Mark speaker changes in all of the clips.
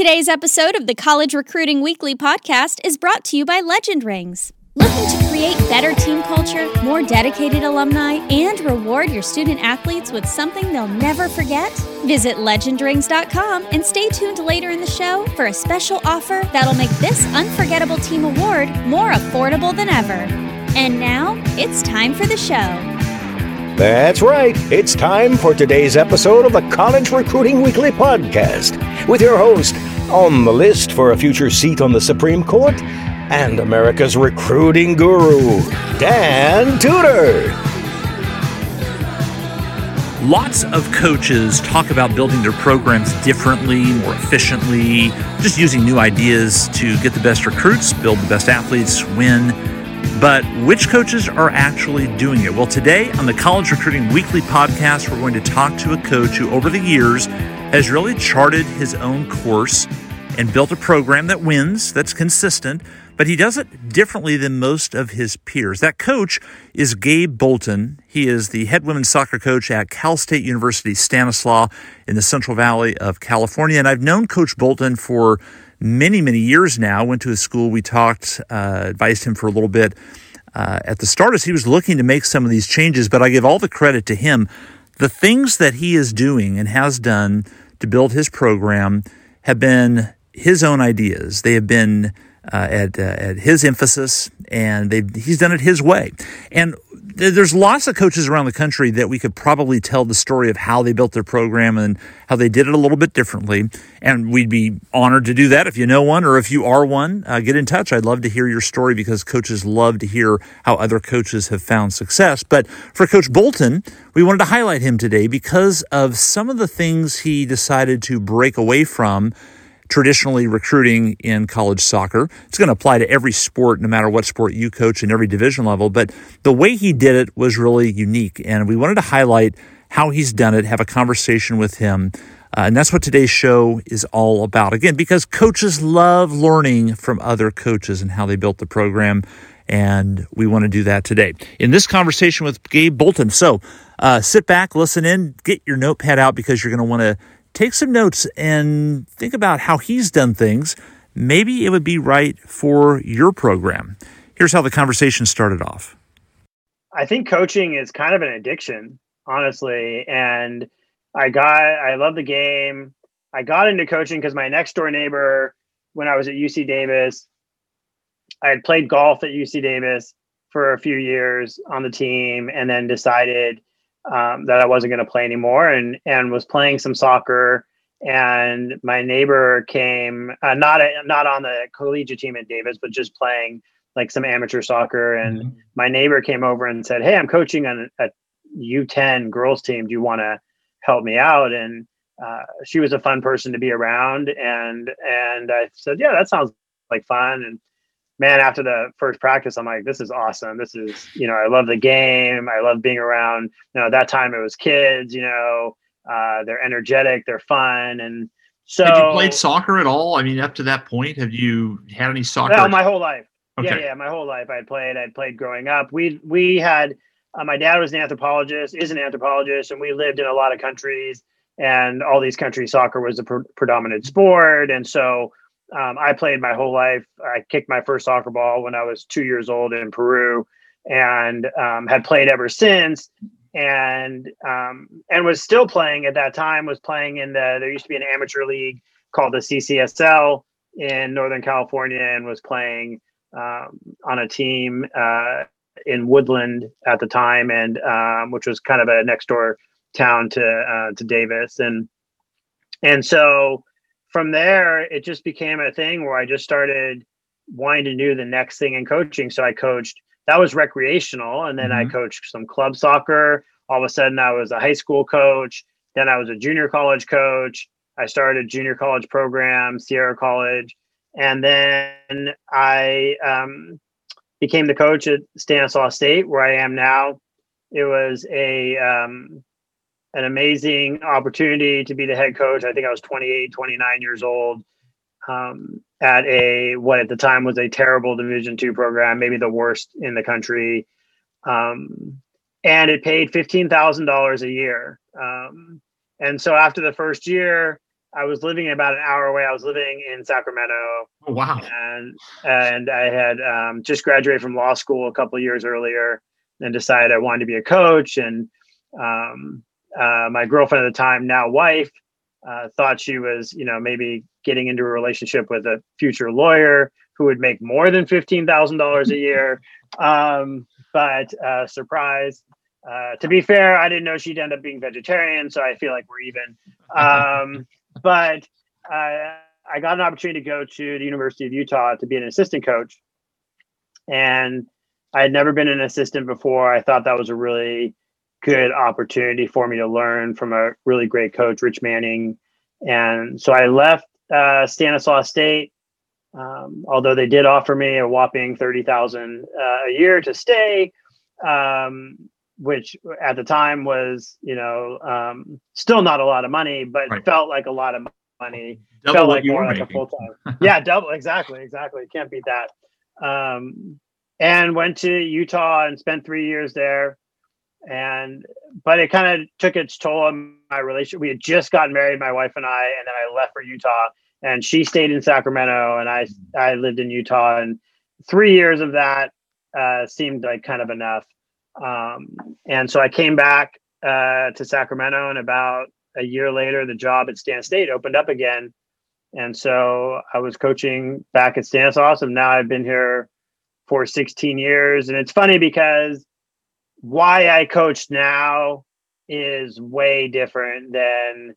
Speaker 1: Today's episode of the College Recruiting Weekly podcast is brought to you by Legend Rings. Looking to create better team culture, more dedicated alumni, and reward your student athletes with something they'll never forget? Visit legendrings.com and stay tuned later in the show for a special offer that'll make this unforgettable team award more affordable than ever. And now, it's time for the show.
Speaker 2: That's right. It's time for today's episode of the College Recruiting Weekly podcast with your host on the list for a future seat on the Supreme Court and America's recruiting guru, Dan Tudor.
Speaker 3: Lots of coaches talk about building their programs differently, more efficiently, just using new ideas to get the best recruits, build the best athletes, win but which coaches are actually doing it? Well, today on the College Recruiting Weekly podcast, we're going to talk to a coach who, over the years, has really charted his own course and built a program that wins, that's consistent, but he does it differently than most of his peers. That coach is Gabe Bolton. He is the head women's soccer coach at Cal State University Stanislaus in the Central Valley of California. And I've known Coach Bolton for many, many years now. Went to his school. We talked, uh, advised him for a little bit uh, at the start as he was looking to make some of these changes. But I give all the credit to him. The things that he is doing and has done to build his program have been his own ideas. They have been uh, at uh, at his emphasis, and he's done it his way. And there's lots of coaches around the country that we could probably tell the story of how they built their program and how they did it a little bit differently. And we'd be honored to do that. If you know one or if you are one, uh, get in touch. I'd love to hear your story because coaches love to hear how other coaches have found success. But for Coach Bolton, we wanted to highlight him today because of some of the things he decided to break away from traditionally recruiting in college soccer. It's going to apply to every sport, no matter what sport you coach in every division level. But the way he did it was really unique. And we wanted to highlight how he's done it, have a conversation with him. Uh, and that's what today's show is all about. Again, because coaches love learning from other coaches and how they built the program. And we want to do that today in this conversation with Gabe Bolton. So uh, sit back, listen in, get your notepad out because you're going to want to take some notes and think about how he's done things. Maybe it would be right for your program. Here's how the conversation started off.
Speaker 4: I think coaching is kind of an addiction, honestly. And I got, I love the game. I got into coaching because my next door neighbor, when I was at UC Davis, I had played golf at UC Davis for a few years on the team and then decided um, that I wasn't going to play anymore, and and was playing some soccer. And my neighbor came, uh, not a, not on the collegiate team at Davis, but just playing like some amateur soccer. And mm-hmm. my neighbor came over and said, "Hey, I'm coaching on a U10 girls team. Do you want to help me out?" And uh, she was a fun person to be around, and and I said, "Yeah, that sounds like fun." And man, after the first practice, I'm like, this is awesome. This is, you know, I love the game. I love being around, you know, at that time it was kids, you know, uh, they're energetic, they're fun. And so.
Speaker 3: Have you played soccer at all? I mean, up to that point, have you had any soccer?
Speaker 4: No, my whole life. Okay. Yeah, yeah, my whole life. I played. I played growing up. We we had. Uh, my dad was an anthropologist, is an anthropologist, and we lived in a lot of countries. And all these countries, soccer was the pre- predominant sport, and so um, I played my whole life. I kicked my first soccer ball when I was two years old in Peru, and um, had played ever since. And um, and was still playing at that time. Was playing in the there used to be an amateur league called the CCSL in Northern California, and was playing um, on a team uh, in Woodland at the time, and um, which was kind of a next door town to uh, to Davis, and and so from there, it just became a thing where I just started wanting to do the next thing in coaching. So I coached, that was recreational. And then mm-hmm. I coached some club soccer. All of a sudden, I was a high school coach. Then I was a junior college coach. I started a junior college program, Sierra College. And then I um, became the coach at Stanislaus State, where I am now. It was a um, an amazing opportunity to be the head coach. I think I was 28, 29 years old um, at a what at the time was a terrible Division two program, maybe the worst in the country. Um, and it paid fifteen thousand dollars a year. Um, and so after the first year, I was living about an hour away. I was living in Sacramento.
Speaker 3: Oh, wow.
Speaker 4: And and I had um, just graduated from law school a couple years earlier, and decided I wanted to be a coach. And um, uh, my girlfriend at the time, now wife, uh, thought she was, you know, maybe getting into a relationship with a future lawyer who would make more than fifteen thousand dollars a year. Um, but uh, surprise. Uh, to be fair, I didn't know she'd end up being vegetarian, so I feel like we're even. Um, but uh, I got an opportunity to go to the University of Utah to be an assistant coach, and I had never been an assistant before. I thought that was a really good opportunity for me to learn from a really great coach, Rich Manning. And so I left uh, Stanislaus State, um, although they did offer me a whopping thirty thousand uh, a year to stay, um, which at the time was you know um, still not a lot of money, but right. felt like a lot of money.
Speaker 3: Double
Speaker 4: felt
Speaker 3: like
Speaker 4: more
Speaker 3: like
Speaker 4: a full time. yeah, double exactly, exactly. Can't beat that. Um, and went to Utah and spent three years there and but it kind of took its toll on my relationship. We had just gotten married, my wife and I, and then I left for Utah, and she stayed in Sacramento, and I I lived in Utah, and three years of that uh, seemed like kind of enough. Um, and so I came back uh, to Sacramento, and about a year later, the job at Stan State opened up again, and so I was coaching back at Stanislaus, and now I've been here for 16 years, and it's funny because why I coach now is way different than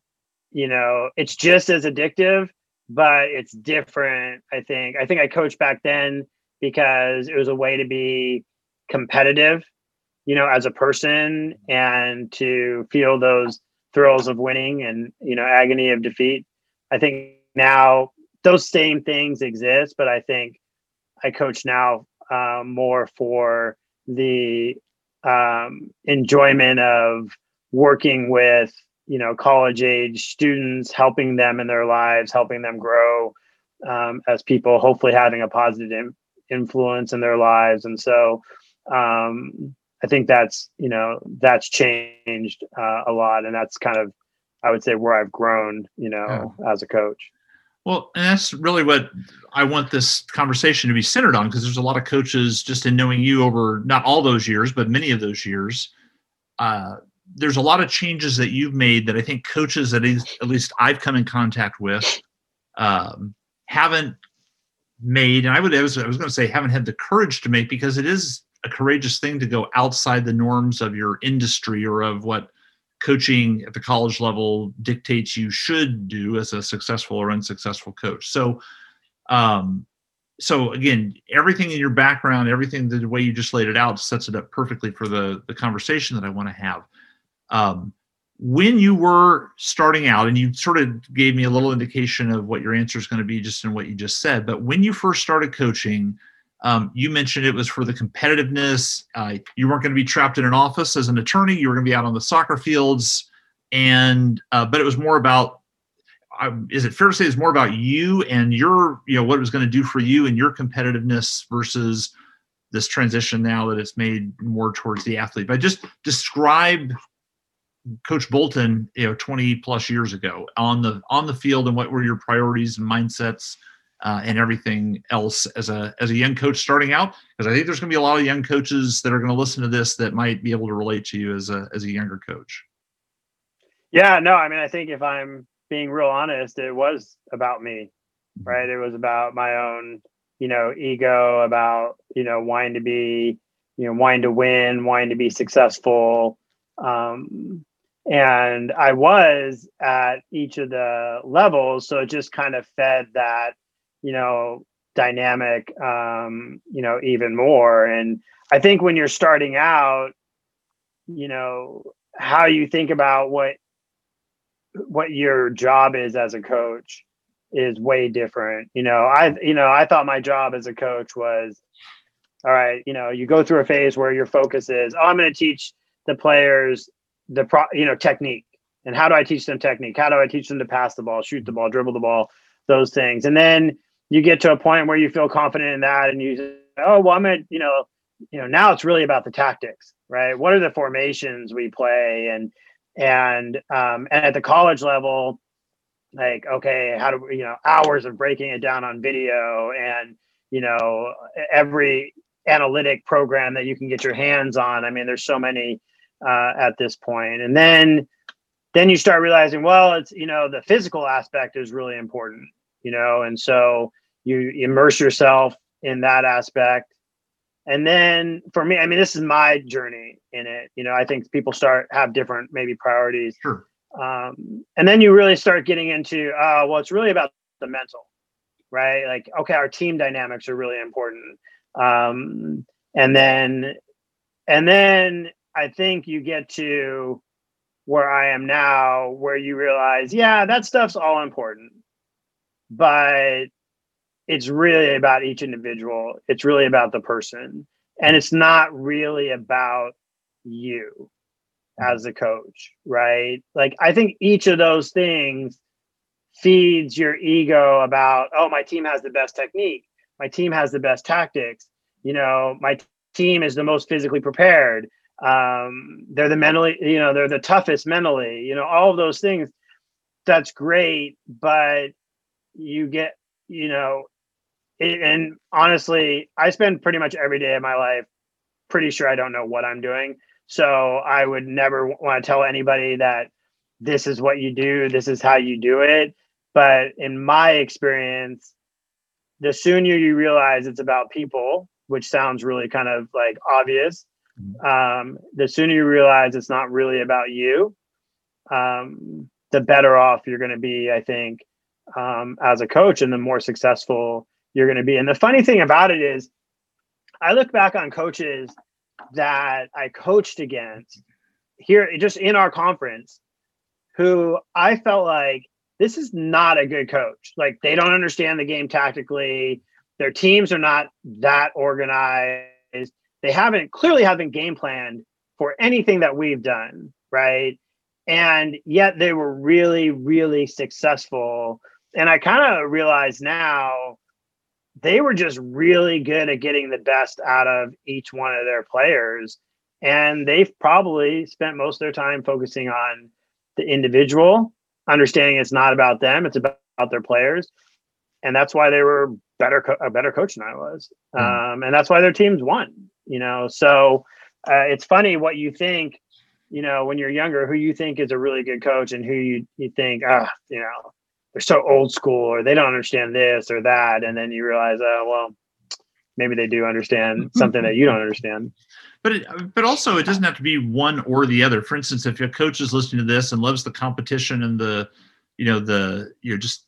Speaker 4: you know it's just as addictive but it's different i think. I think i coached back then because it was a way to be competitive you know as a person and to feel those thrills of winning and you know agony of defeat. I think now those same things exist but i think i coach now uh, more for the um, enjoyment of working with you know college age students helping them in their lives helping them grow um, as people hopefully having a positive influence in their lives. And so um, i think that's you know that's changed uh, a lot. And that's kind of i would say where i've grown you know yeah. as a coach
Speaker 3: well, and that's really what I want this conversation to be centered on because there's a lot of coaches just in knowing you over not all those years, but many of those years. Uh, there's a lot of changes that you've made that I think coaches that at least I've come in contact with um, haven't made, and I would I was, I was going to say haven't had the courage to make because it is a courageous thing to go outside the norms of your industry or of what coaching at the college level dictates you should do as a successful or unsuccessful coach. So, um, so again, everything in your background, everything the way you just laid it out sets it up perfectly for the the conversation that I want to have. Um, when you were starting out, and you sort of gave me a little indication of what your answer is going to be just in what you just said, but when you first started coaching, um, you mentioned it was for the competitiveness. Uh, you weren't going to be trapped in an office as an attorney. You were going to be out on the soccer fields, and uh, but it was more about. Uh, is it fair to say it's more about you and your, you know, what it was going to do for you and your competitiveness versus this transition now that it's made more towards the athlete? But just describe Coach Bolton, you know, 20 plus years ago on the on the field and what were your priorities and mindsets uh, and everything else as a as a young coach starting out because I think there's going to be a lot of young coaches that are going to listen to this that might be able to relate to you as a as a younger coach.
Speaker 4: Yeah, no, I mean I think if I'm being real honest, it was about me, mm-hmm. right? It was about my own, you know, ego, about you know wanting to be, you know, wanting to win, wanting to be successful. Um, and I was at each of the levels, so it just kind of fed that you know dynamic um you know even more. And i think when you're starting out you know how you think about what what your job is as a coach is way different. You know i you know i thought my job as a coach was all right you know you go through a phase where your focus is oh i'm going to teach the players the pro you know technique. And how do i teach them technique? How do i teach them to pass the ball shoot the ball dribble the ball? Those things. And then you get to a point where you feel confident in that and you say, oh well i'm at you know you know now it's really about the tactics right? What are the formations we play? And and um and at the college level like okay how do we, you know hours of breaking it down on video and you know every analytic program that you can get your hands on. I mean there's so many uh, at this point. And then then you start realizing well it's you know the physical aspect is really important you know? And so you immerse yourself in that aspect. And then for me i mean this is my journey in it. You know i think people start have different maybe priorities.
Speaker 3: Sure.
Speaker 4: Um, and then you really start getting into uh, well it's really about the mental right? Like okay our team dynamics are really important. Um, and then and then i think you get to where i am now where you realize yeah that stuff's all important but it's really about each individual it's really about the person and it's not really about you as a coach, right? Like I think each of those things feeds your ego about, oh, my team has the best technique, my team has the best tactics, you know, my team is the most physically prepared. Um, they're the mentally, you know, they're the toughest mentally, you know, all of those things. That's great, but you get, you know, it, and honestly, I spend pretty much every day of my life pretty sure I don't know what I'm doing so I would never want to tell anybody that this is what you do, this is how you do it. But in my experience, the sooner you realize it's about people, which sounds really kind of like obvious, mm-hmm. um, the sooner you realize it's not really about you, um, the better off you're going to be, I think, um, as a coach, and the more successful you're going to be. And the funny thing about it is, I look back on coaches that I coached against here just in our conference who I felt like this is not a good coach. Like they don't understand the game tactically. Their teams are not that organized. They haven't clearly haven't game planned for anything that we've done, right? And yet they were really, really successful. And I kind of realize now they were just really good at getting the best out of each one of their players. And they've probably spent most of their time focusing on the individual, understanding it's not about them, it's about, their players. And that's why they were better, co- a better coach than I was. Mm. Um, and that's why their teams won, you know? So uh, it's funny what you think, you know, when you're younger, who you think is a really good coach and who you, you think, ah, you know, they're so old school or they don't understand this or that and then you realize oh well maybe they do understand something that you don't understand.
Speaker 3: But it, but also it doesn't have to be one or the other. For instance if a coach is listening to this and loves the competition and the you know the you're just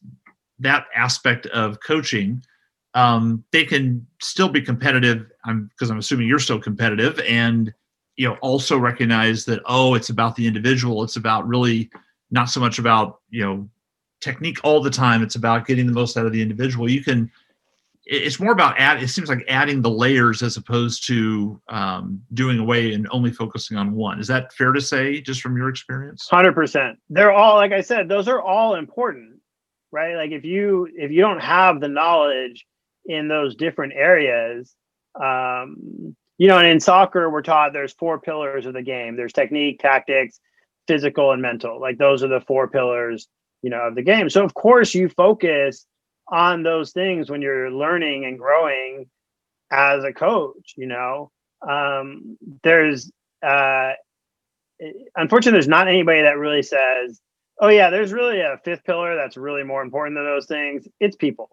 Speaker 3: that aspect of coaching um, they can still be competitive. I'm because i'm assuming you're still competitive and you know also recognize that oh it's about the individual. It's about really not so much about you know technique all the time. It's about getting the most out of the individual. You can. It's more about add. It seems like adding the layers as opposed to um, doing away and only focusing on one. Is that fair to say, just from your experience?
Speaker 4: Hundred percent. They're all like I said. Those are all important, right? Like if you if you don't have the knowledge in those different areas, um, you know, and in soccer we're taught there's four pillars of the game. There's technique, tactics, physical, and mental. Like those are the four pillars you know of the game. So of course you focus on those things when you're learning and growing as a coach you know? Um, there's uh, unfortunately there's not anybody that really says oh yeah there's really a fifth pillar that's really more important than those things. It's people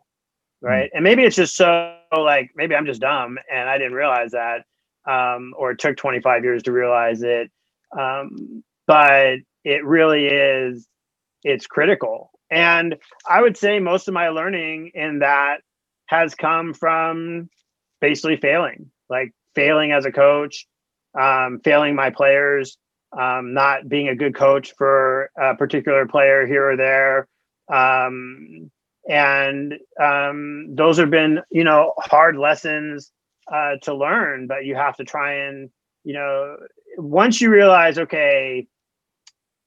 Speaker 4: right? Mm-hmm. and maybe it's just so like maybe i'm just dumb and i didn't realize that um, or it took 25 years to realize it. Um, but it really is it's critical. And I would say most of my learning in that has come from basically failing, like failing as a coach, um, failing my players, um, not being a good coach for a particular player here or there. Um, and um, those have been, you know, hard lessons uh, to learn, but you have to try and, you know, once you realize, okay,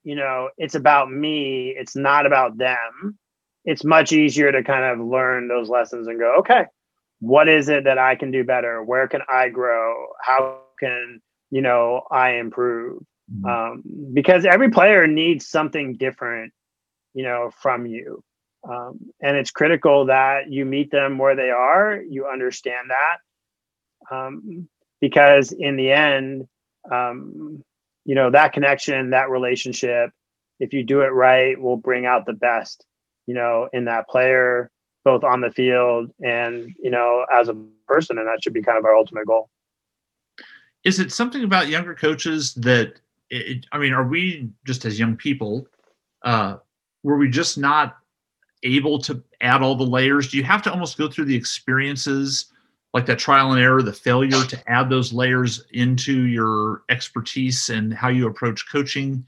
Speaker 4: you know, it's about me, it's not about them, it's much easier to kind of learn those lessons and go, okay, what is it that I can do better? Where can I grow? How can, you know, I improve? Mm-hmm. Um, because every player needs something different you know, from you. Um, and it's critical that you meet them where they are, you understand that. Um, because in the end, um, you know, that connection, that relationship, if you do it right, will bring out the best, you know, in that player, both on the field and, you know, as a person. And that should be kind of our ultimate goal.
Speaker 3: Is it something about younger coaches that, it, I mean, are we just as young people, uh, were we just not able to add all the layers? Do you have to almost go through the experiences like that trial and error, the failure to add those layers into your expertise and how you approach coaching?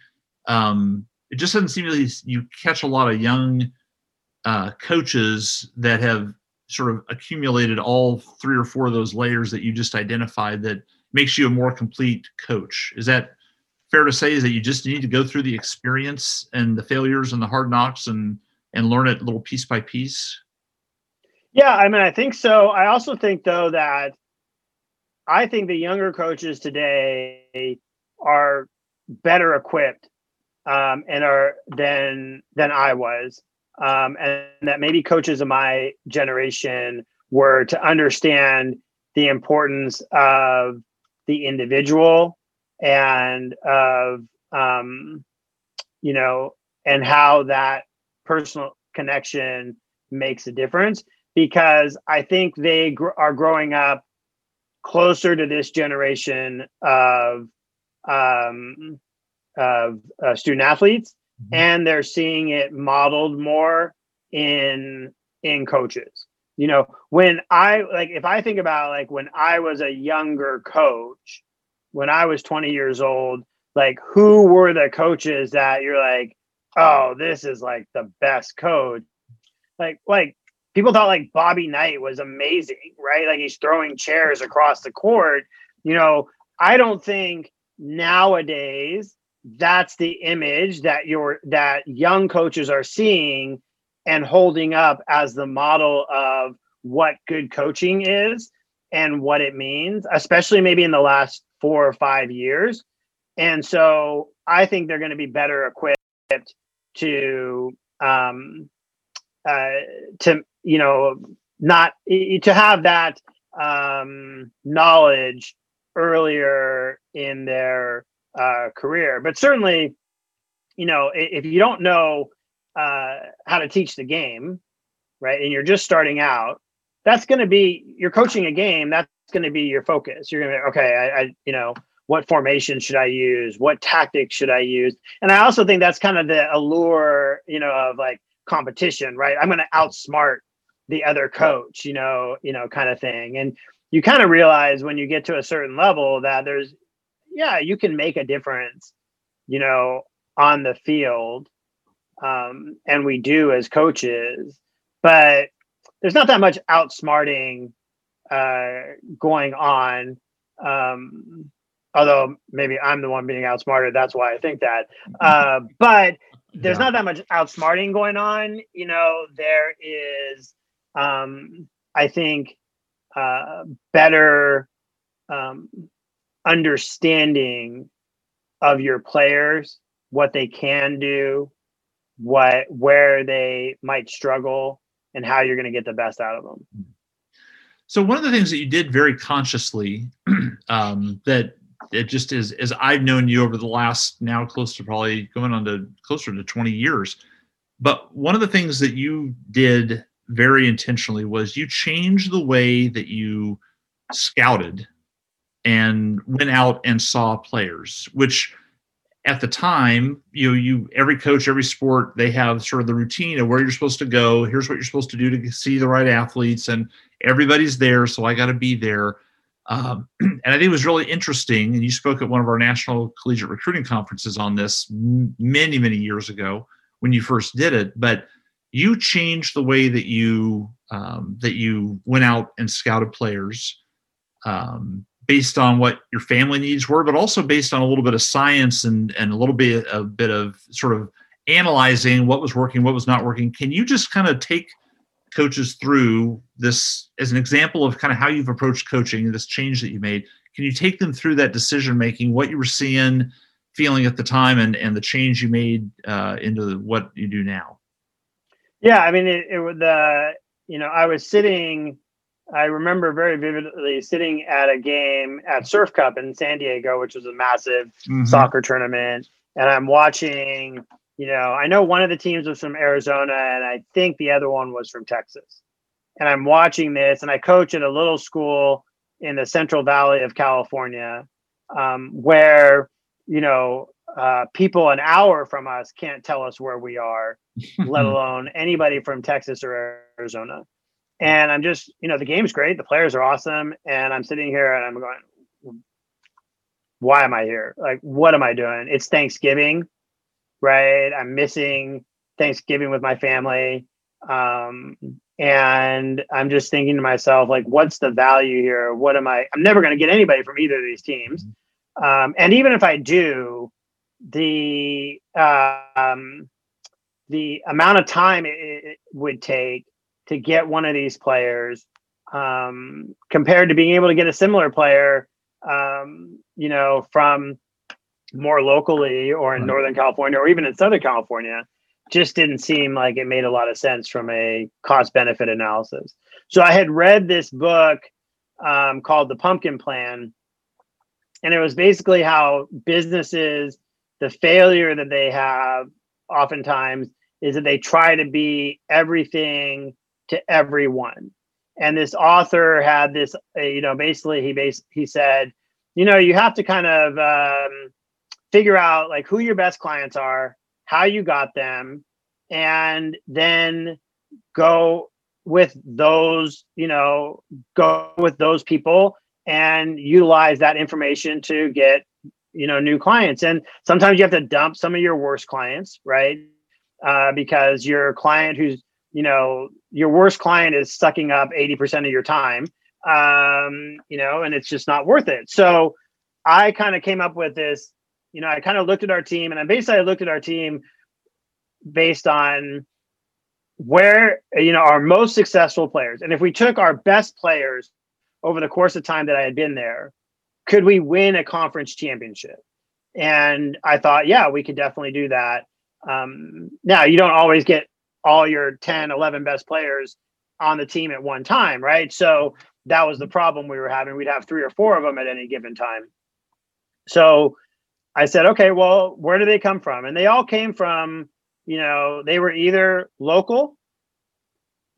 Speaker 3: Um, it just doesn't seem like you catch a lot of young uh, coaches that have sort of accumulated all three or four of those layers that you just identified that makes you a more complete coach. Is that fair to say? Is that you just need to go through the experience and the failures and the hard knocks and and learn it little piece by piece?
Speaker 4: Yeah, I mean, I think so. I also think though that I think the younger coaches today are better equipped um, and are than than I was, um, and that maybe coaches of my generation were to understand the importance of the individual and of um, you know and how that personal connection makes a difference because I think they gr- are growing up closer to this generation of um, of uh, student athletes, mm-hmm. and they're seeing it modeled more in in coaches. You know, when I like if I think about like when I was a younger coach, when I was 20 years old, like who were the coaches that you're like, oh, this is like the best coach. Like, like people thought like Bobby Knight was amazing, right? Like he's throwing chairs across the court. You know, I don't think nowadays that's the image that your that young coaches are seeing and holding up as the model of what good coaching is and what it means, especially maybe in the last four or five years. And so I think they're going to be better equipped to um, uh, to you know not to have that um, knowledge earlier in their uh, career. But certainly, you know, if you don't know uh, how to teach the game, right, and you're just starting out, that's going to be you're coaching a game. That's going to be your focus. You're going to okay, I, I you know what formation should I use? What tactics should I use? And I also think that's kind of the allure, you know, of like competition, right? I'm going to outsmart the other coach, you know, you know, kind of thing. And you kind of realize when you get to a certain level that there's, yeah, you can make a difference, you know, on the field. Um, and we do as coaches, but there's not that much outsmarting uh, going on. Um, although maybe I'm the one being outsmarted. That's why I think that. Uh, but there's yeah. not that much outsmarting going on. You know, there is, um, I think, uh, better um, understanding of your players, what they can do, what where they might struggle, and how you're going to get the best out of them.
Speaker 3: So one of the things that you did very consciously um, that it just is as I've known you over the last now close to probably going on to closer to 20 years. But one of the things that you did very intentionally was you changed the way that you scouted and went out and saw players, which at the time, you know, you every coach, every sport, they have sort of the routine of where you're supposed to go. Here's what you're supposed to do to see the right athletes, and everybody's there, so I got to be there. Um, and I think it was really interesting. And you spoke at one of our national collegiate recruiting conferences on this many, many years ago when you first did it. But you changed the way that you um, that you went out and scouted players um, based on what your family needs were, but also based on a little bit of science and and a little bit a bit of sort of analyzing what was working, what was not working. Can you just kind of take coaches through this as an example of kind of how you've approached coaching, this change that you made. Can you take them through that decision making, what you were seeing, feeling at the time, and and the change you made uh, into what you do now?
Speaker 4: Yeah, I mean, it, it was the you know I was sitting. I remember very vividly sitting at a game at Surf Cup in San Diego, which was a massive mm-hmm. soccer tournament, and I'm watching. You know, I know one of the teams was from Arizona, and I think the other one was from Texas. And I'm watching this, and I coach at a little school in the Central Valley of California, um, where you know uh, people an hour from us can't tell us where we are, let alone anybody from Texas or Arizona. And I'm just, you know, the game's great, the players are awesome, and I'm sitting here and I'm going, why am I here? Like, what am I doing? It's Thanksgiving, right? I'm missing Thanksgiving with my family. Um, and I'm just thinking to myself, like, what's the value here? What am I? I'm never going to get anybody from either of these teams. Um, and even if I do, the um, the amount of time it, would take to get one of these players um, compared to being able to get a similar player, um, you know, from more locally or in right. Northern California or even in Southern California, just didn't seem like it made a lot of sense from a cost benefit analysis. So I had read this book um, called The Pumpkin Plan, and it was basically how businesses the failure that they have oftentimes is that they try to be everything to everyone. And this author had this uh, you know basically he bas- he said you know you have to kind of um, figure out like who your best clients are how you got them and then go with those you know go with those people and utilize that information to get you know new clients. And sometimes you have to dump some of your worst clients right? Uh, because your client who's you know your worst client is sucking up 80% of your time um, you know and it's just not worth it. So i kind of came up with this you know i kind of looked at our team and i basically looked at our team based on where you know our most successful players. And if we took our best players over the course of time that i had been there could we win a conference championship? And I thought, yeah, we could definitely do that. Um, now, you don't always get all your 10, 11 best players on the team at one time, right? So that was the problem we were having. We'd have three or four of them at any given time. So I said, okay, well, where do they come from? And they all came from, you know, they were either local,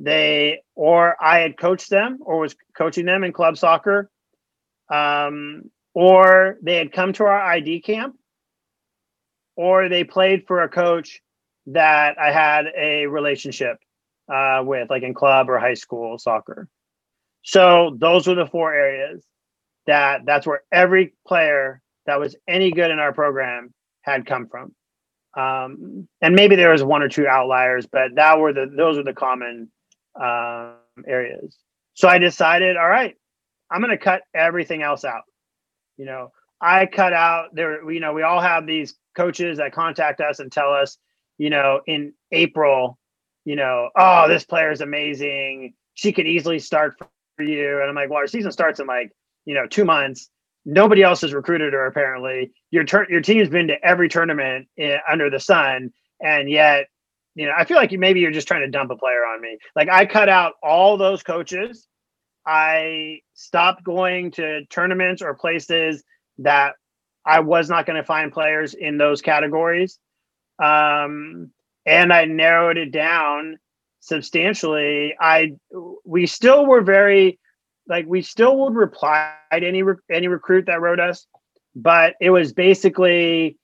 Speaker 4: they, or I had coached them or was coaching them in club soccer, um, or they had come to our ID camp, or they played for a coach that I had a relationship uh, with, like in club or high school soccer. So those were the four areas that that's where every player that was any good in our program had come from. Um, and maybe there was one or two outliers, but that were the those were the common um, areas. So I decided, all right, I'm going to cut everything else out. You know, I cut out there, you know, we all have these coaches that contact us and tell us, you know, in April, you know, oh, this player is amazing. She could easily start for you. And I'm like, well, our season starts in like, you know, two months. Nobody else has recruited her apparently. Your tur- your team's been to every tournament in, under the sun, and yet, you know, I feel like you, maybe you're just trying to dump a player on me. Like I cut out all those coaches I stopped going to tournaments or places that I was not going to find players in those categories. Um, and I narrowed it down substantially. I we still were very like we still would reply to any any recruit that wrote us, but it was basically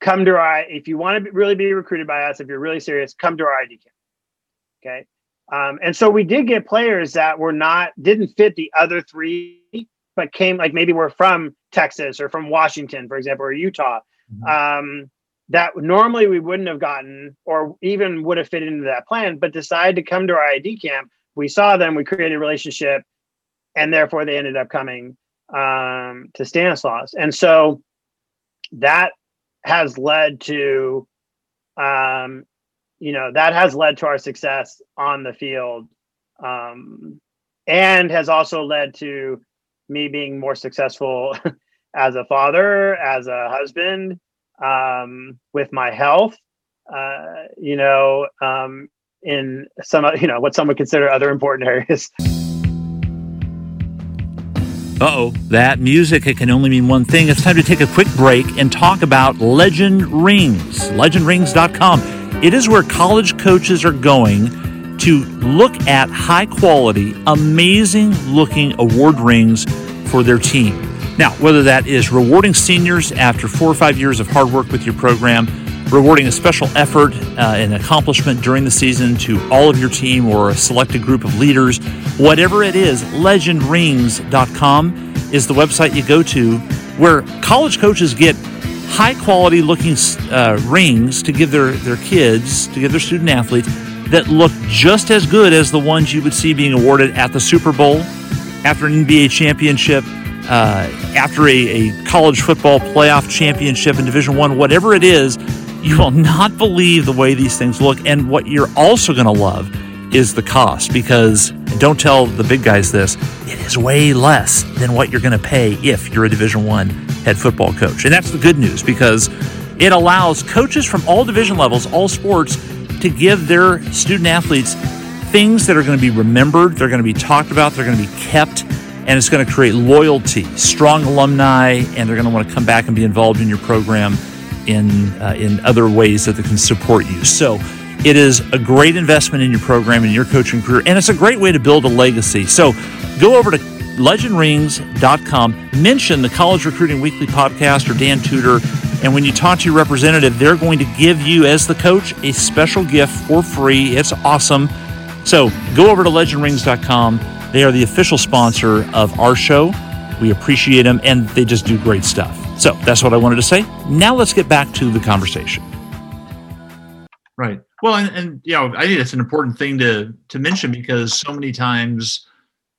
Speaker 4: come to our if you want to really be recruited by us, if you're really serious, come to our ID camp. Okay. Um, and so we did get players that were not didn't fit the other three, but came like maybe were from Texas or from Washington, for example, or Utah. Mm-hmm. Um, that normally we wouldn't have gotten or even would have fit into that plan, but decided to come to our ID camp. We saw them, we created a relationship, and therefore they ended up coming um, to Stanislaus. And so that has led to um, you know that has led to our success on the field um, and has also led to me being more successful as a father as a husband um, with my health uh, you know um, in some you know what some would consider other important areas.
Speaker 3: Uh-oh, that music, it can only mean one thing. It's time to take a quick break and talk about Legend Rings, legendrings.com. It is where college coaches are going to look at high quality, amazing looking award rings for their team. Now, whether that is rewarding seniors after four or five years of hard work with your program, rewarding a special effort uh, and accomplishment during the season to all of your team or a selected group of leaders, whatever it is, legendrings.com is the website you go to where college coaches get high quality looking uh, rings to give their, their kids, to give their student athletes that look just as good as the ones you would see being awarded at the Super Bowl, after an NBA championship, uh, after a, a college football playoff championship in Division One, whatever it is you will not believe the way these things look. And what you're also going to love is the cost because don't tell the big guys this it is way less than what you're going to pay if you're a division one head football coach and that's the good news because it allows coaches from all division levels all sports to give their student athletes things that are going to be remembered they're going to be talked about they're going to be kept and it's going to create loyalty strong alumni and they're going to want to come back and be involved in your program in uh, in other ways that they can support you. So it is a great investment in your program and your coaching career, and it's a great way to build a legacy. So go over to legendrings.com, mention the College Recruiting Weekly podcast or Dan Tudor, and when you talk to your representative, they're going to give you, as the coach, a special gift for free. It's awesome. So go over to legendrings.com. They are the official sponsor of our show. We appreciate them, and they just do great stuff. So that's what I wanted to say. Now let's get back to the conversation. Right. Well, and, and you know, I think it's an important thing to to mention because so many times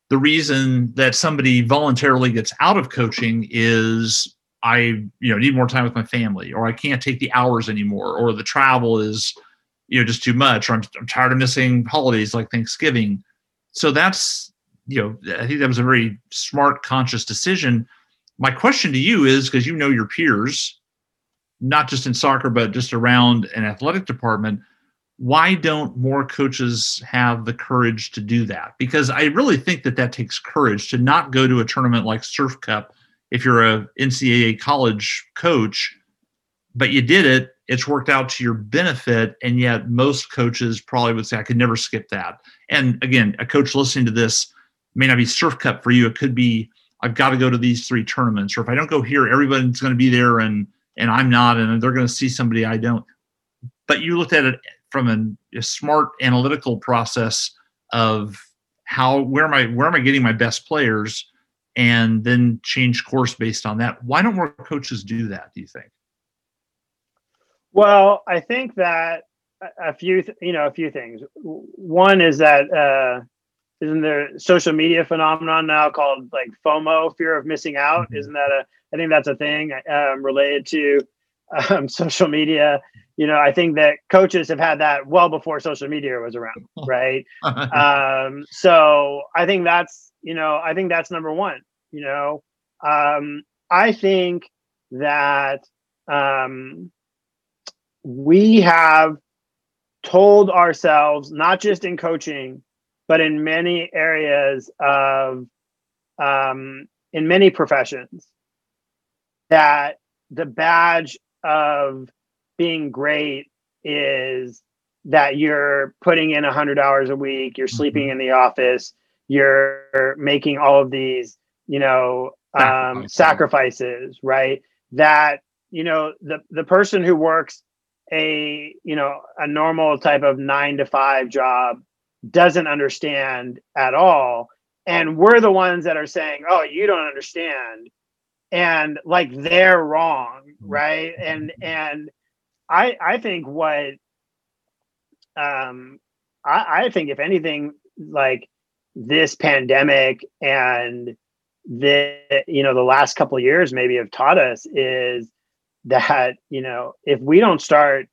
Speaker 3: the reason that somebody voluntarily gets out of coaching is I, you know, need more time with my family, or I can't take the hours anymore, or the travel is, you know, just too much, or I'm, I'm tired of missing holidays like Thanksgiving. So that's, you know, I think that was a very smart, conscious decision my question to you is because you know your peers, not just in soccer, but just around an athletic department, why don't more coaches have the courage to do that? Because I really think that that takes courage to not go to a tournament like Surf Cup if you're a NCAA college coach, but you did it. It's worked out to your benefit, and yet most coaches probably would say, "I could never skip that." And again, a coach listening to this may not be Surf Cup for you; it could be I've got to go to these three tournaments, or if I don't go here, everybody's going to be there and and I'm not, and they're going to see somebody I don't. But you looked at it from an, a smart analytical process of how where am I where am I getting my best players, and then change course based on that. Why don't more coaches do that? Do you think?
Speaker 4: Well, I think that a few, you know, a few things. One is that uh, isn't there social media phenomenon now called like FOMO, fear of missing out? Mm-hmm. Isn't that a? I think that's a thing um, related to um, social media. You know, I think that coaches have had that well before social media was around, right? um, so I think that's you know, I think that's number one. You know, um, I think that um, we have told ourselves, not just in coaching, but in many areas of um, in many professions that the badge of being great is that you're putting in 100 hours a week you're sleeping mm-hmm. in the office you're making all of these you know um, sacrifices. right? That you know the the person who works a you know a normal type of 9 to 5 job doesn't understand at all. And we're the ones that are saying oh you don't understand. And like they're wrong mm-hmm. right? And and i i think what um i i think if anything like this pandemic and the you know the last couple years maybe have taught us is that you know if we don't start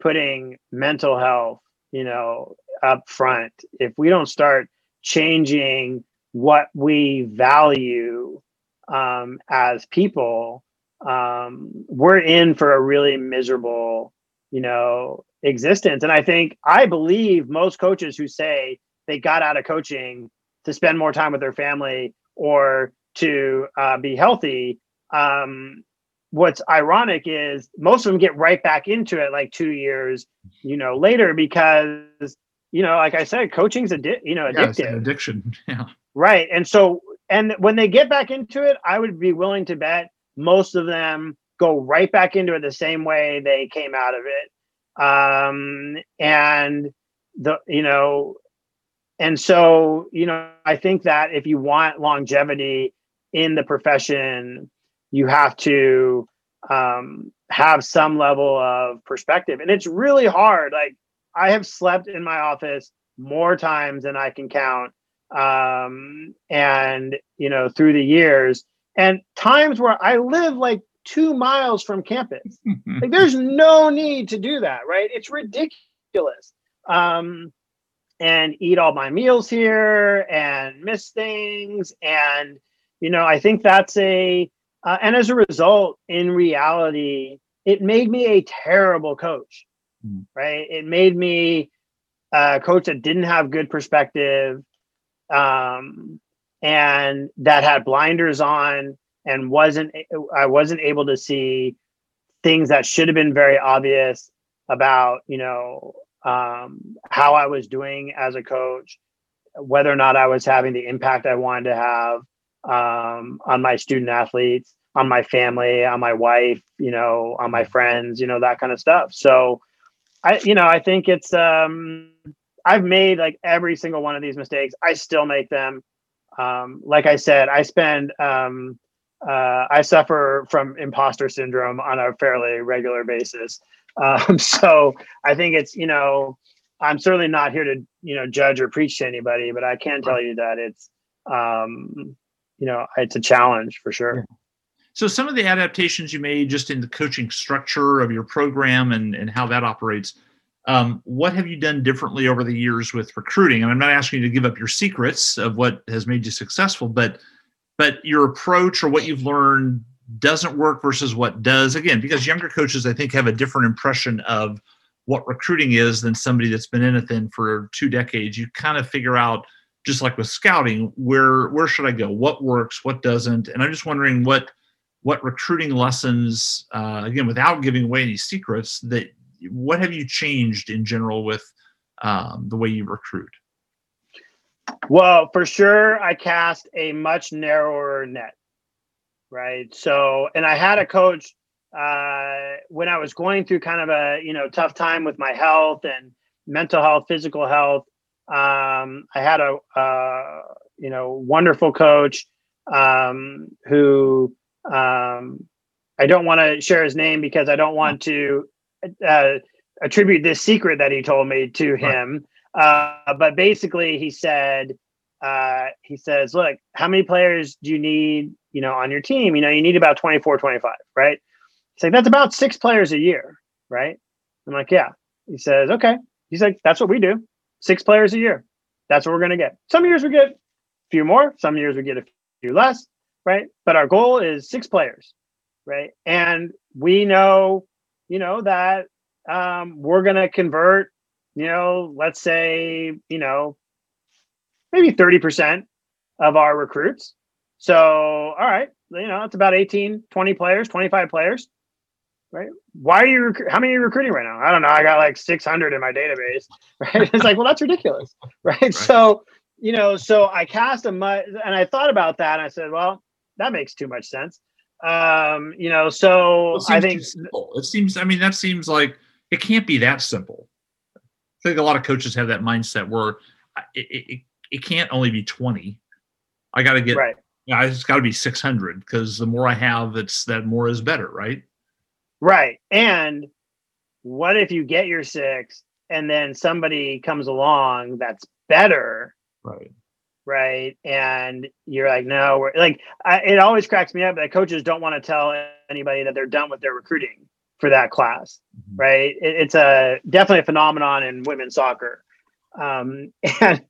Speaker 4: putting mental health you know up front if we don't start changing what we value um, as people um, we're in for a really miserable you know existence. And I think I believe most coaches who say they got out of coaching to spend more time with their family or to uh, be healthy. Um, what's ironic is most of them get right back into it like two years, you know, later because you know, like I said, coaching's addi- you know addictive.
Speaker 3: Yeah, addiction. Yeah.
Speaker 4: Right, and so and when they get back into it, I would be willing to bet most of them go right back into it the same way they came out of it. Um, and the you know, and so you know, I think that if you want longevity in the profession, you have to um, have some level of perspective, and it's really hard. Like I have slept in my office more times than I can count. Um, and you know, through the years, and times where I live like two miles from campus. like there's no need to do that, right? It's ridiculous. Um, and eat all my meals here and miss things. And, you know, I think that's a, uh, and as a result, in reality, it made me a terrible coach mm. right? It made me a coach that didn't have good perspective um, and that had blinders on and wasn't I wasn't able to see things that should have been very obvious about you know um, how I was doing as a coach, whether or not I was having the impact I wanted to have um, on my student athletes, on my family, on my wife, you know, on my friends, you know, that kind of stuff. So I you know I think it's um I've made like every single one of these mistakes. I still make them. Um, like I said, I spend um, uh, I suffer from imposter syndrome on a fairly regular basis. Um, so I think it's you know I'm certainly not here to you know judge or preach to anybody, but I can tell you that it's um, you know it's a challenge for sure.
Speaker 3: So some of the adaptations you made just in the coaching structure of your program and, and how that operates, um, what have you done differently over the years with recruiting? And I'm not asking you to give up your secrets of what has made you successful, but but your approach or what you've learned doesn't work versus what does. Again, because younger coaches, I think, have a different impression of what recruiting is than somebody that's been in it then for two decades. You kind of figure out, just like with scouting, where where should I go? What works? What doesn't? And I'm just wondering what what recruiting lessons, uh, again, without giving away any secrets, that what have you changed in general with um, the way you recruit?
Speaker 4: Well, for sure, I cast a much narrower net, right? So, and I had a coach uh, when I was going through kind of a you know tough time with my health and mental health, physical health. Um, I had a uh, you know wonderful coach um, who um, I don't want to share his name because I don't want to uh, attribute this secret that he told me to him. Uh, but basically, he said, uh, he says, look, how many players do you need, you know, on your team? You know, you need about 24, 25, right? He's like, that's about six players a year, right? I'm like, yeah. He says, okay. He's like, that's what we do. Six players a year. That's what we're going to get. Some years we get a few more. Some years we get a few less right? But our goal is six players, right? And we know, you know, that um, we're going to convert, you know, let's say, you know, maybe 30% of our recruits. So, all right, you know, it's about 18, 20 players, 25 players, right? Why are you, rec- how many are you recruiting right now? I don't know. I got like 600 in my database, right? it's like, well, that's ridiculous, right? right? So, you know, so I cast a mud and I thought about that and I said, well, that makes too much sense. Um, you know, so I think
Speaker 3: it seems. I mean, that seems like it can't be that simple. I think a lot of coaches have that mindset where it, it, it can't only be twenty. I got to get right. Yeah, it's got to be six hundred because the more I have, it's that more is better, right?
Speaker 4: Right. And what if you get your six and then somebody comes along that's better?
Speaker 3: Right
Speaker 4: right? And you're like, no, we're like, I, it always cracks me up that coaches don't want to tell anybody that they're done with their recruiting for that class, mm-hmm. right? It, it's a definitely a phenomenon in women's soccer, um, and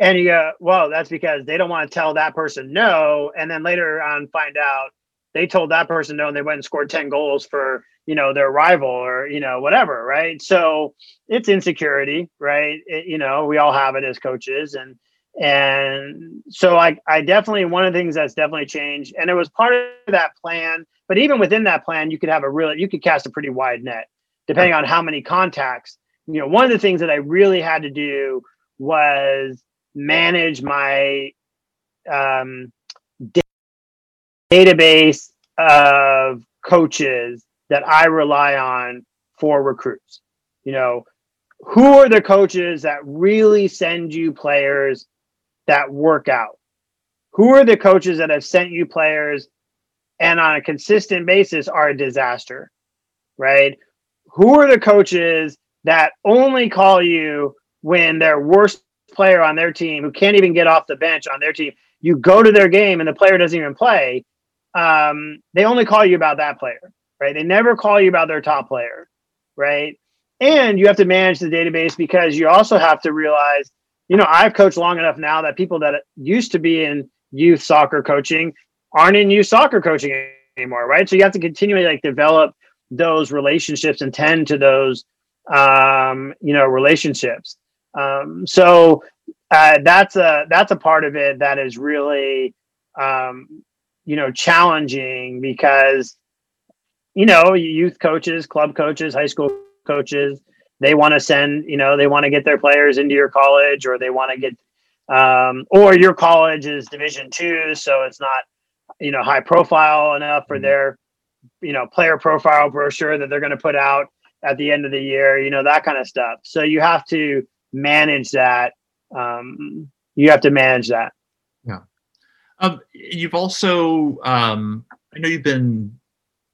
Speaker 4: and you go, well, that's because they don't want to tell that person no, and then later on find out they told that person no and they went and scored 10 goals for you know their rival or you know whatever right so it's insecurity right it, you know we all have it as coaches and and so I, I definitely one of the things that's definitely changed and it was part of that plan but even within that plan you could have a really you could cast a pretty wide net depending on how many contacts you know one of the things that i really had to do was manage my um, database of coaches that I rely on for recruits. You know, who are the coaches that really send you players that work out? Who are the coaches that have sent you players and on a consistent basis are a disaster? Right? Who are the coaches that only call you when their worst player on their team who can't even get off the bench on their team, you go to their game and the player doesn't even play um, they only call you about that player, right? They never call you about their top player, right? And you have to manage the database because you also have to realize, you know, I've coached long enough now that people that used to be in youth soccer coaching aren't in youth soccer coaching anymore, right? So you have to continually like develop those relationships and tend to those, um, you know, relationships. Um, so uh, that's a that's a part of it that is really um, you know challenging because you know youth coaches club coaches high school coaches they want to send you know they want to get their players into your college or they want to get um, or your college is division two so it's not you know high profile enough for mm-hmm. their you know player profile brochure that they're going to put out at the end of the year you know that kind of stuff. So you have to manage that um, you have to manage that.
Speaker 3: Um, you've also, um, I know you've been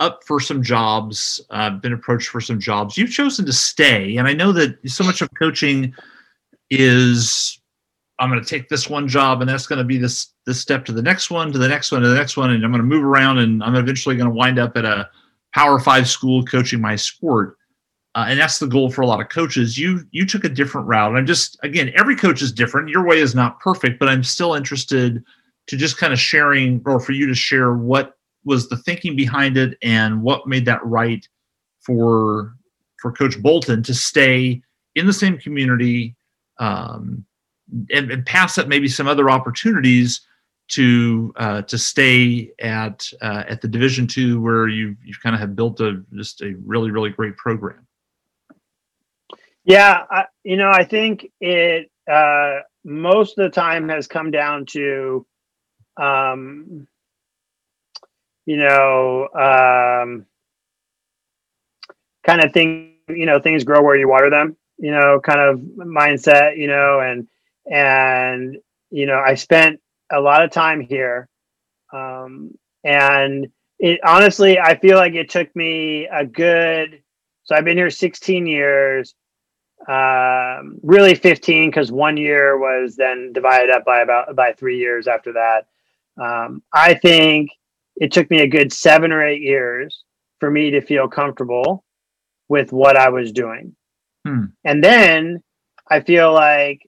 Speaker 3: up for some jobs, uh, been approached for some jobs. You've chosen to stay, and I know that so much of coaching is I'm going to take this one job, and that's going to be this this step to the next one, to the next one, to the next one, and I'm going to move around, and I'm eventually going to wind up at a Power Five school coaching my sport. Uh, and that's the goal for a lot of coaches. You you took a different route. I'm just again, every coach is different. Your way is not perfect, but I'm still interested to just kind of sharing or for you to share what was the thinking behind it and what made that right for for coach bolton to stay in the same community um, and, and, pass up maybe some other opportunities to uh, to stay at uh, at the division two where you you kind of have built a just a really really great program.
Speaker 4: Yeah I, you know i think it uh, most of the time has come down to um, you know, um, kind of thing, you know, things grow where you water them, you know, kind of mindset, you know, and, and, you know, I spent a lot of time here. Um, and it honestly, I feel like it took me a good, so I've been here 16 years um, really 15 because one year was then divided up by about by three years after that um, I think it took me a good seven or eight years for me to feel comfortable with what I was doing. Hmm. And then I feel like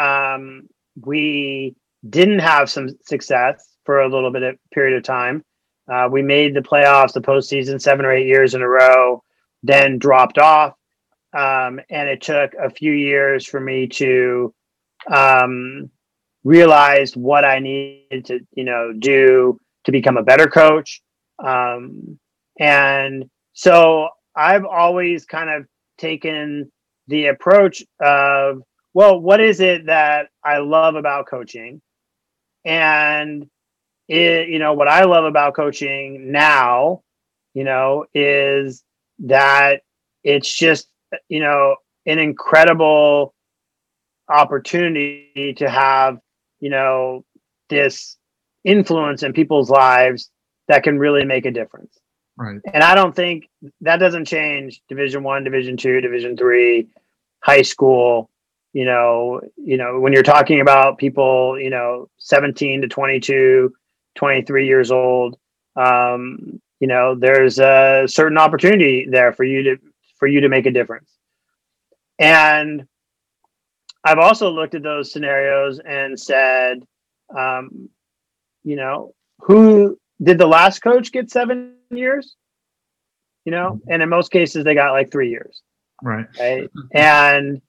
Speaker 4: um, we didn't have some success for a little bit of period of time. Uh, we made the playoffs, the postseason, seven or eight years in a row, then dropped off. Um, and it took a few years for me to um, realized what I needed to, you know, do to become a better coach. Um, and so I've always kind of taken the approach of, well, what is it that I love about coaching? And it, you know, what I love about coaching now, you know, is that it's just, you know, an incredible opportunity to have you know this influence in people's lives that can really make a difference.
Speaker 3: Right.
Speaker 4: And i don't think that doesn't change division one division two division three high school you know you know when you're talking about people you know 17 to 22 23 years old um, you know there's a certain opportunity there for you to for you to make a difference. And I've also looked at those scenarios and said, um, you know, who did the last coach get seven years? You know, and in most cases they got like three years.
Speaker 3: Right.
Speaker 4: Right. and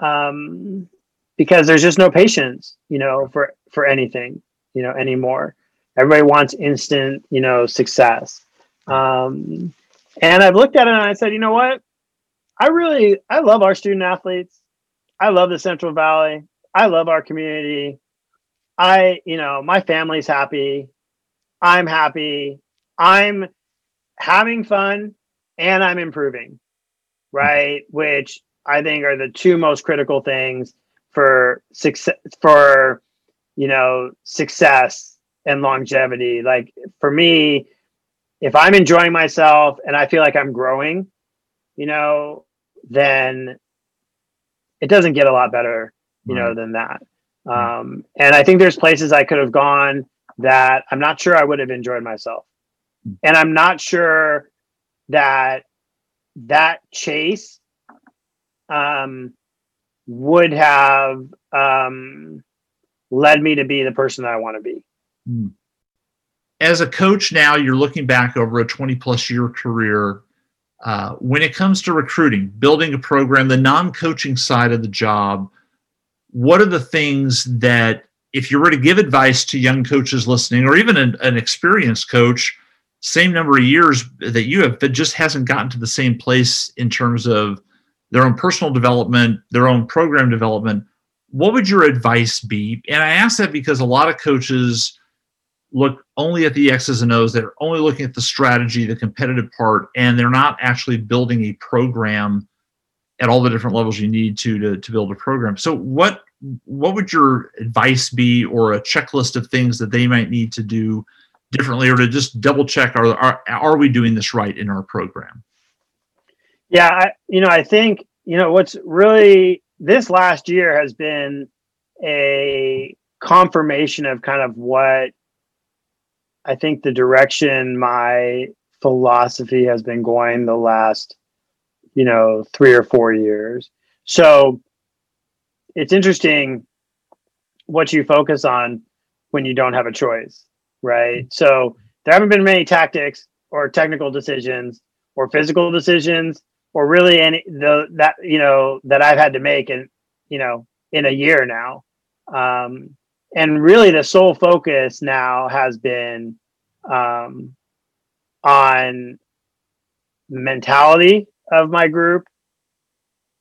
Speaker 4: um, because there's just no patience, you know, for for anything, you know, anymore. Everybody wants instant, you know, success. Um, and I've looked at it and I said, you know what? I really I love our student athletes. I love the Central Valley. I love our community. I, you know, my family's happy. I'm happy. I'm having fun and I'm improving. Right? Which I think are the two most critical things for success for you know success and longevity. Like for me, if I'm enjoying myself and I feel like I'm growing, you know, then it doesn't get a lot better, you right. know, than that. Um, and I think there's places I could have gone that I'm not sure I would have enjoyed myself. Hmm. And I'm not sure that that chase um, would have um, led me to be the person that I want to be. Hmm.
Speaker 3: As a coach now, you're looking back over a 20 plus year career. Uh, when it comes to recruiting, building a program, the non coaching side of the job, what are the things that, if you were to give advice to young coaches listening, or even an, an experienced coach, same number of years that you have, but just hasn't gotten to the same place in terms of their own personal development, their own program development, what would your advice be? And I ask that because a lot of coaches look only at the X's and O's. They're only looking at the strategy, the competitive part, and they're not actually building a program at all the different levels you need to to, to build a program. So what what would your advice be or a checklist of things that they might need to do differently or to just double check are are, are we doing this right in our program?
Speaker 4: Yeah, I, you know, I think you know what's really this last year has been a confirmation of kind of what I think the direction my philosophy has been going the last, you know, three or four years. So it's interesting what you focus on when you don't have a choice, right? So there haven't been many tactics or technical decisions or physical decisions or really any the that you know that I've had to make in you know in a year now. Um, and really the sole focus now has been um, on mentality of my group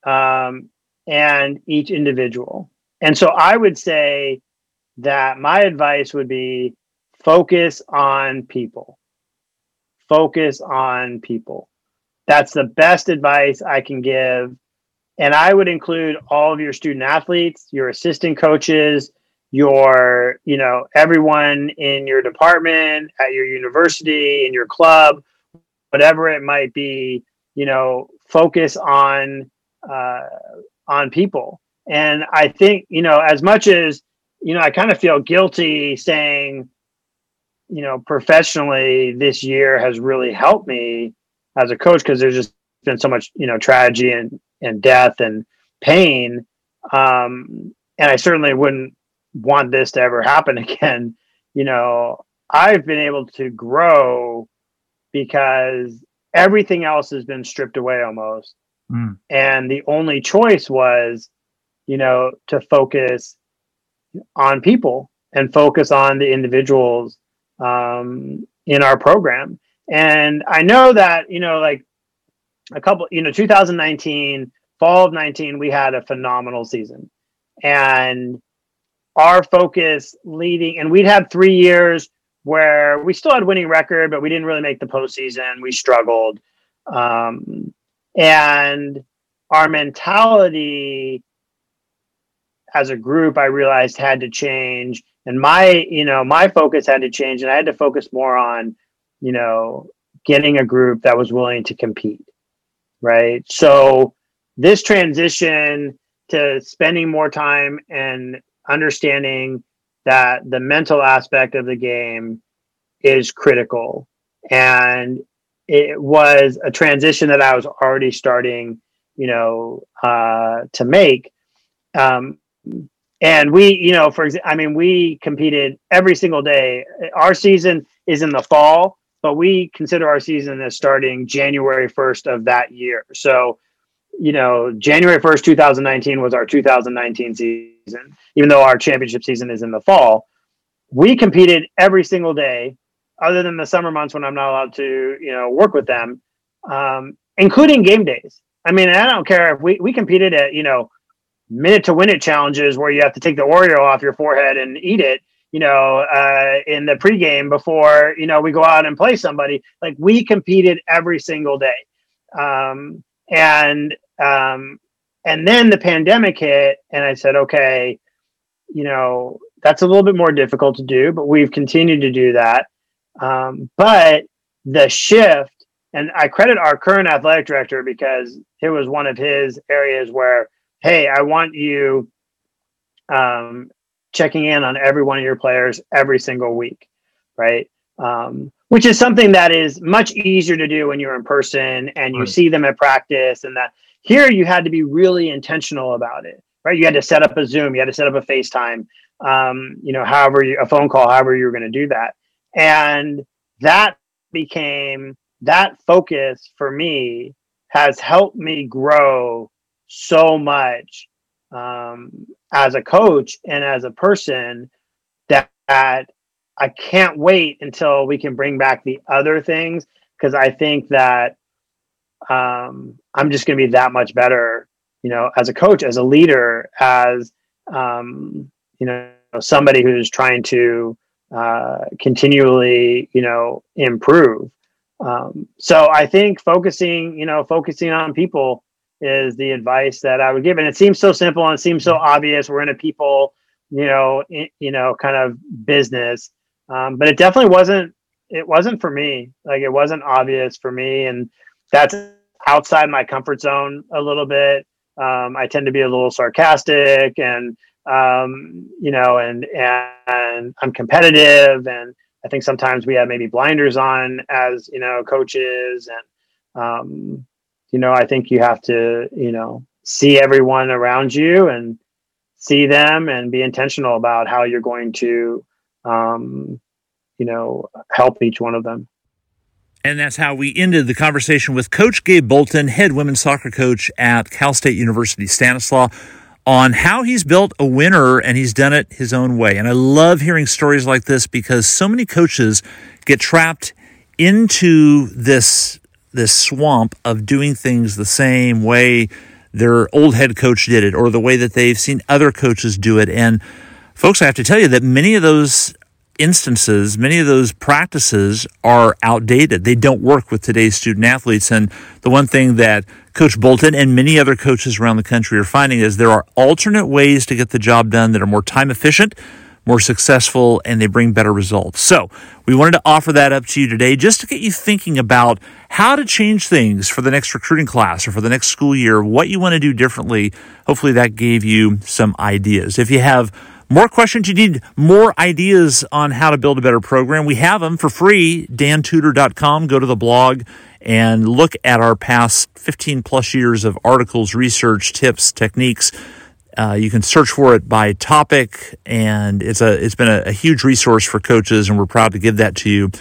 Speaker 4: um, and each individual. And so I would say that my advice would be focus on people. Focus on people. That's the best advice I can give. And I would include all of your student athletes, your assistant coaches, your, you know, everyone in your department, at your university, in your club, whatever it might be, you know, focus on uh, on people. And I think, you know, as much as, you know, I kind of feel guilty saying, you know, professionally, this year has really helped me as a coach because there's just been so much you know tragedy and and death and pain um and i certainly wouldn't want this to ever happen again you know i've been able to grow because everything else has been stripped away almost mm. and the only choice was you know to focus on people and focus on the individuals um, in our program and I know that, you know, like a couple, you know, 2019, fall of 19, we had a phenomenal season. And our focus leading, and we'd had three years where we still had winning record, but we didn't really make the postseason. We struggled. Um, and our mentality as a group, I realized had to change. And my, you know, my focus had to change, and I had to focus more on you know, getting a group that was willing to compete, right? So this transition to spending more time and understanding that the mental aspect of the game is critical. And it was a transition that I was already starting, you know, uh, to make. Um, and we, you know, for example, I mean, we competed every single day. Our season is in the fall, but we consider our season as starting January 1st of that year. So, you know, January 1st, 2019 was our 2019 season, even though our championship season is in the fall. We competed every single day, other than the summer months when I'm not allowed to, you know, work with them, um, including game days. I mean, I don't care if we, we competed at, you know, minute to win it challenges where you have to take the Oreo off your forehead and eat it you know, uh, in the pregame before, you know, we go out and play somebody. Like we competed every single day. Um, and, um, and then the pandemic hit and I said, okay, you know, that's a little bit more difficult to do, but we've continued to do that. Um, but the shift, and I credit our current athletic director because it was one of his areas where, hey, I want you um, checking in on every one of your players every single week, right? Um, which is something that is much easier to do when you're in person and you right. see them at practice and that here you had to be really intentional about it right? You had to set up a zoom you had to set up a facetime um, you know however you, a phone call however you were going to do that. And that became that focus for me has helped me grow so much um, as a coach and as a person that, that I can't wait until we can bring back the other things because I think that um, I'm just going to be that much better, you know, as a coach, as a leader, as um, you know, somebody who's trying to uh, continually, you know, improve. Um, so I think focusing, you know, focusing on people is the advice that I would give. And it seems so simple and it seems so obvious. We're in a people, you know, in, you know, kind of business. Um, but it definitely wasn't, it wasn't for me. Like it wasn't obvious for me. And that's outside my comfort zone a little bit. Um, I tend to be a little sarcastic and, um, you know, and, and I'm competitive. And I think sometimes we have maybe blinders on as, you know, coaches and, um, you know, I think you have to, you know, see everyone around you and see them and be intentional about how you're going to, um, you know, help each one of them.
Speaker 3: And that's how we ended the conversation with Coach Gabe Bolton, head women's soccer coach at Cal State University Stanislaus, on how he's built a winner and he's done it his own way. And I love hearing stories like this because so many coaches get trapped into this this swamp of doing things the same way their old head coach did it or the way that they've seen other coaches do it. And folks, I have to tell you that many of those instances, many of those practices are outdated. They don't work with today's student athletes. And the one thing that Coach Bolton and many other coaches around the country are finding is there are alternate ways to get the job done that are more time efficient, more successful, and they bring better results. So we wanted to offer that up to you today just to get you thinking about how to change things for the next recruiting class or for the next school year, what you want to do differently. Hopefully that gave you some ideas. If you have more questions, you need more ideas on how to build a better program, we have them for free. DanTudor.com. Go to the blog and look at our past 15 plus years of articles, research, tips, techniques uh, you can search for it by topic, and it's a it's been a, a, huge resource for coaches, and we're proud to give that to you.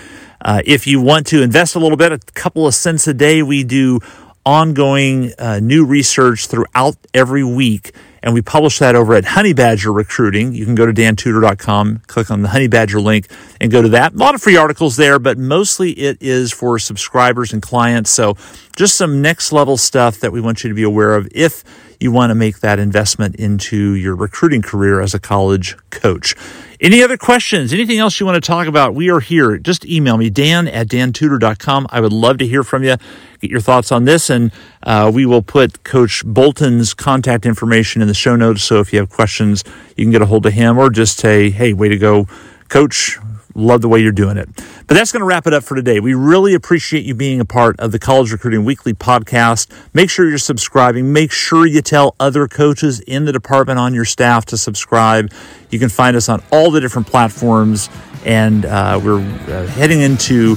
Speaker 3: Uh, if you want to invest a little bit, a couple of cents a day, we do ongoing uh, new research throughout every week, and we publish that over at Honey Badger Recruiting. You can go to dantudor.com, click on the Honey Badger link, and go to that. A lot of free articles there, but mostly it is for subscribers and clients. So just some next level stuff that we want you to be aware of if you want to make that investment into your recruiting career as a college coach. Any other questions? Anything else you want to talk about? We are here. Just email me, dan at dantudor.com. I would love to hear from you, get your thoughts on this, and uh, we will put Coach Bolton's contact information in the show notes. So if you have questions, you can get a hold of him or just say, hey, way to go, Coach. Love the way you're doing it. But that's going to wrap it up for today. We really appreciate you being a part of the College Recruiting Weekly podcast. Make sure you're subscribing. Make sure you tell other coaches in the department on your staff to subscribe. You can find us on all the different platforms. And uh, we're uh, heading into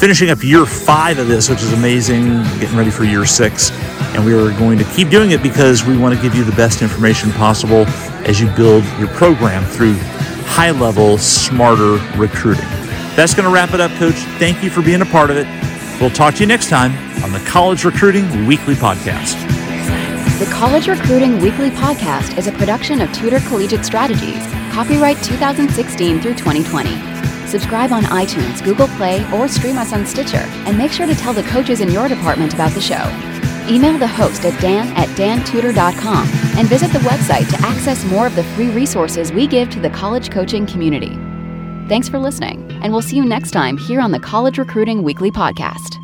Speaker 3: finishing up year five of this, which is amazing, getting ready for year six. And we are going to keep doing it because we want to give you the best information possible as you build your program through high level, smarter recruiting. That's going to wrap it up, Coach. Thank you for being a part of it. We'll talk to you next time on the College Recruiting Weekly Podcast.
Speaker 5: The College Recruiting Weekly Podcast is a production of Tudor Collegiate Strategies, copyright 2016 through 2020. Subscribe on iTunes, Google Play, or stream us on Stitcher, and make sure to tell the coaches in your department about the show. Email the host at dan at dantudor.com and visit the website to access more of the free resources we give to the college coaching community. Thanks for listening, and we'll see you next time here on the College Recruiting Weekly Podcast.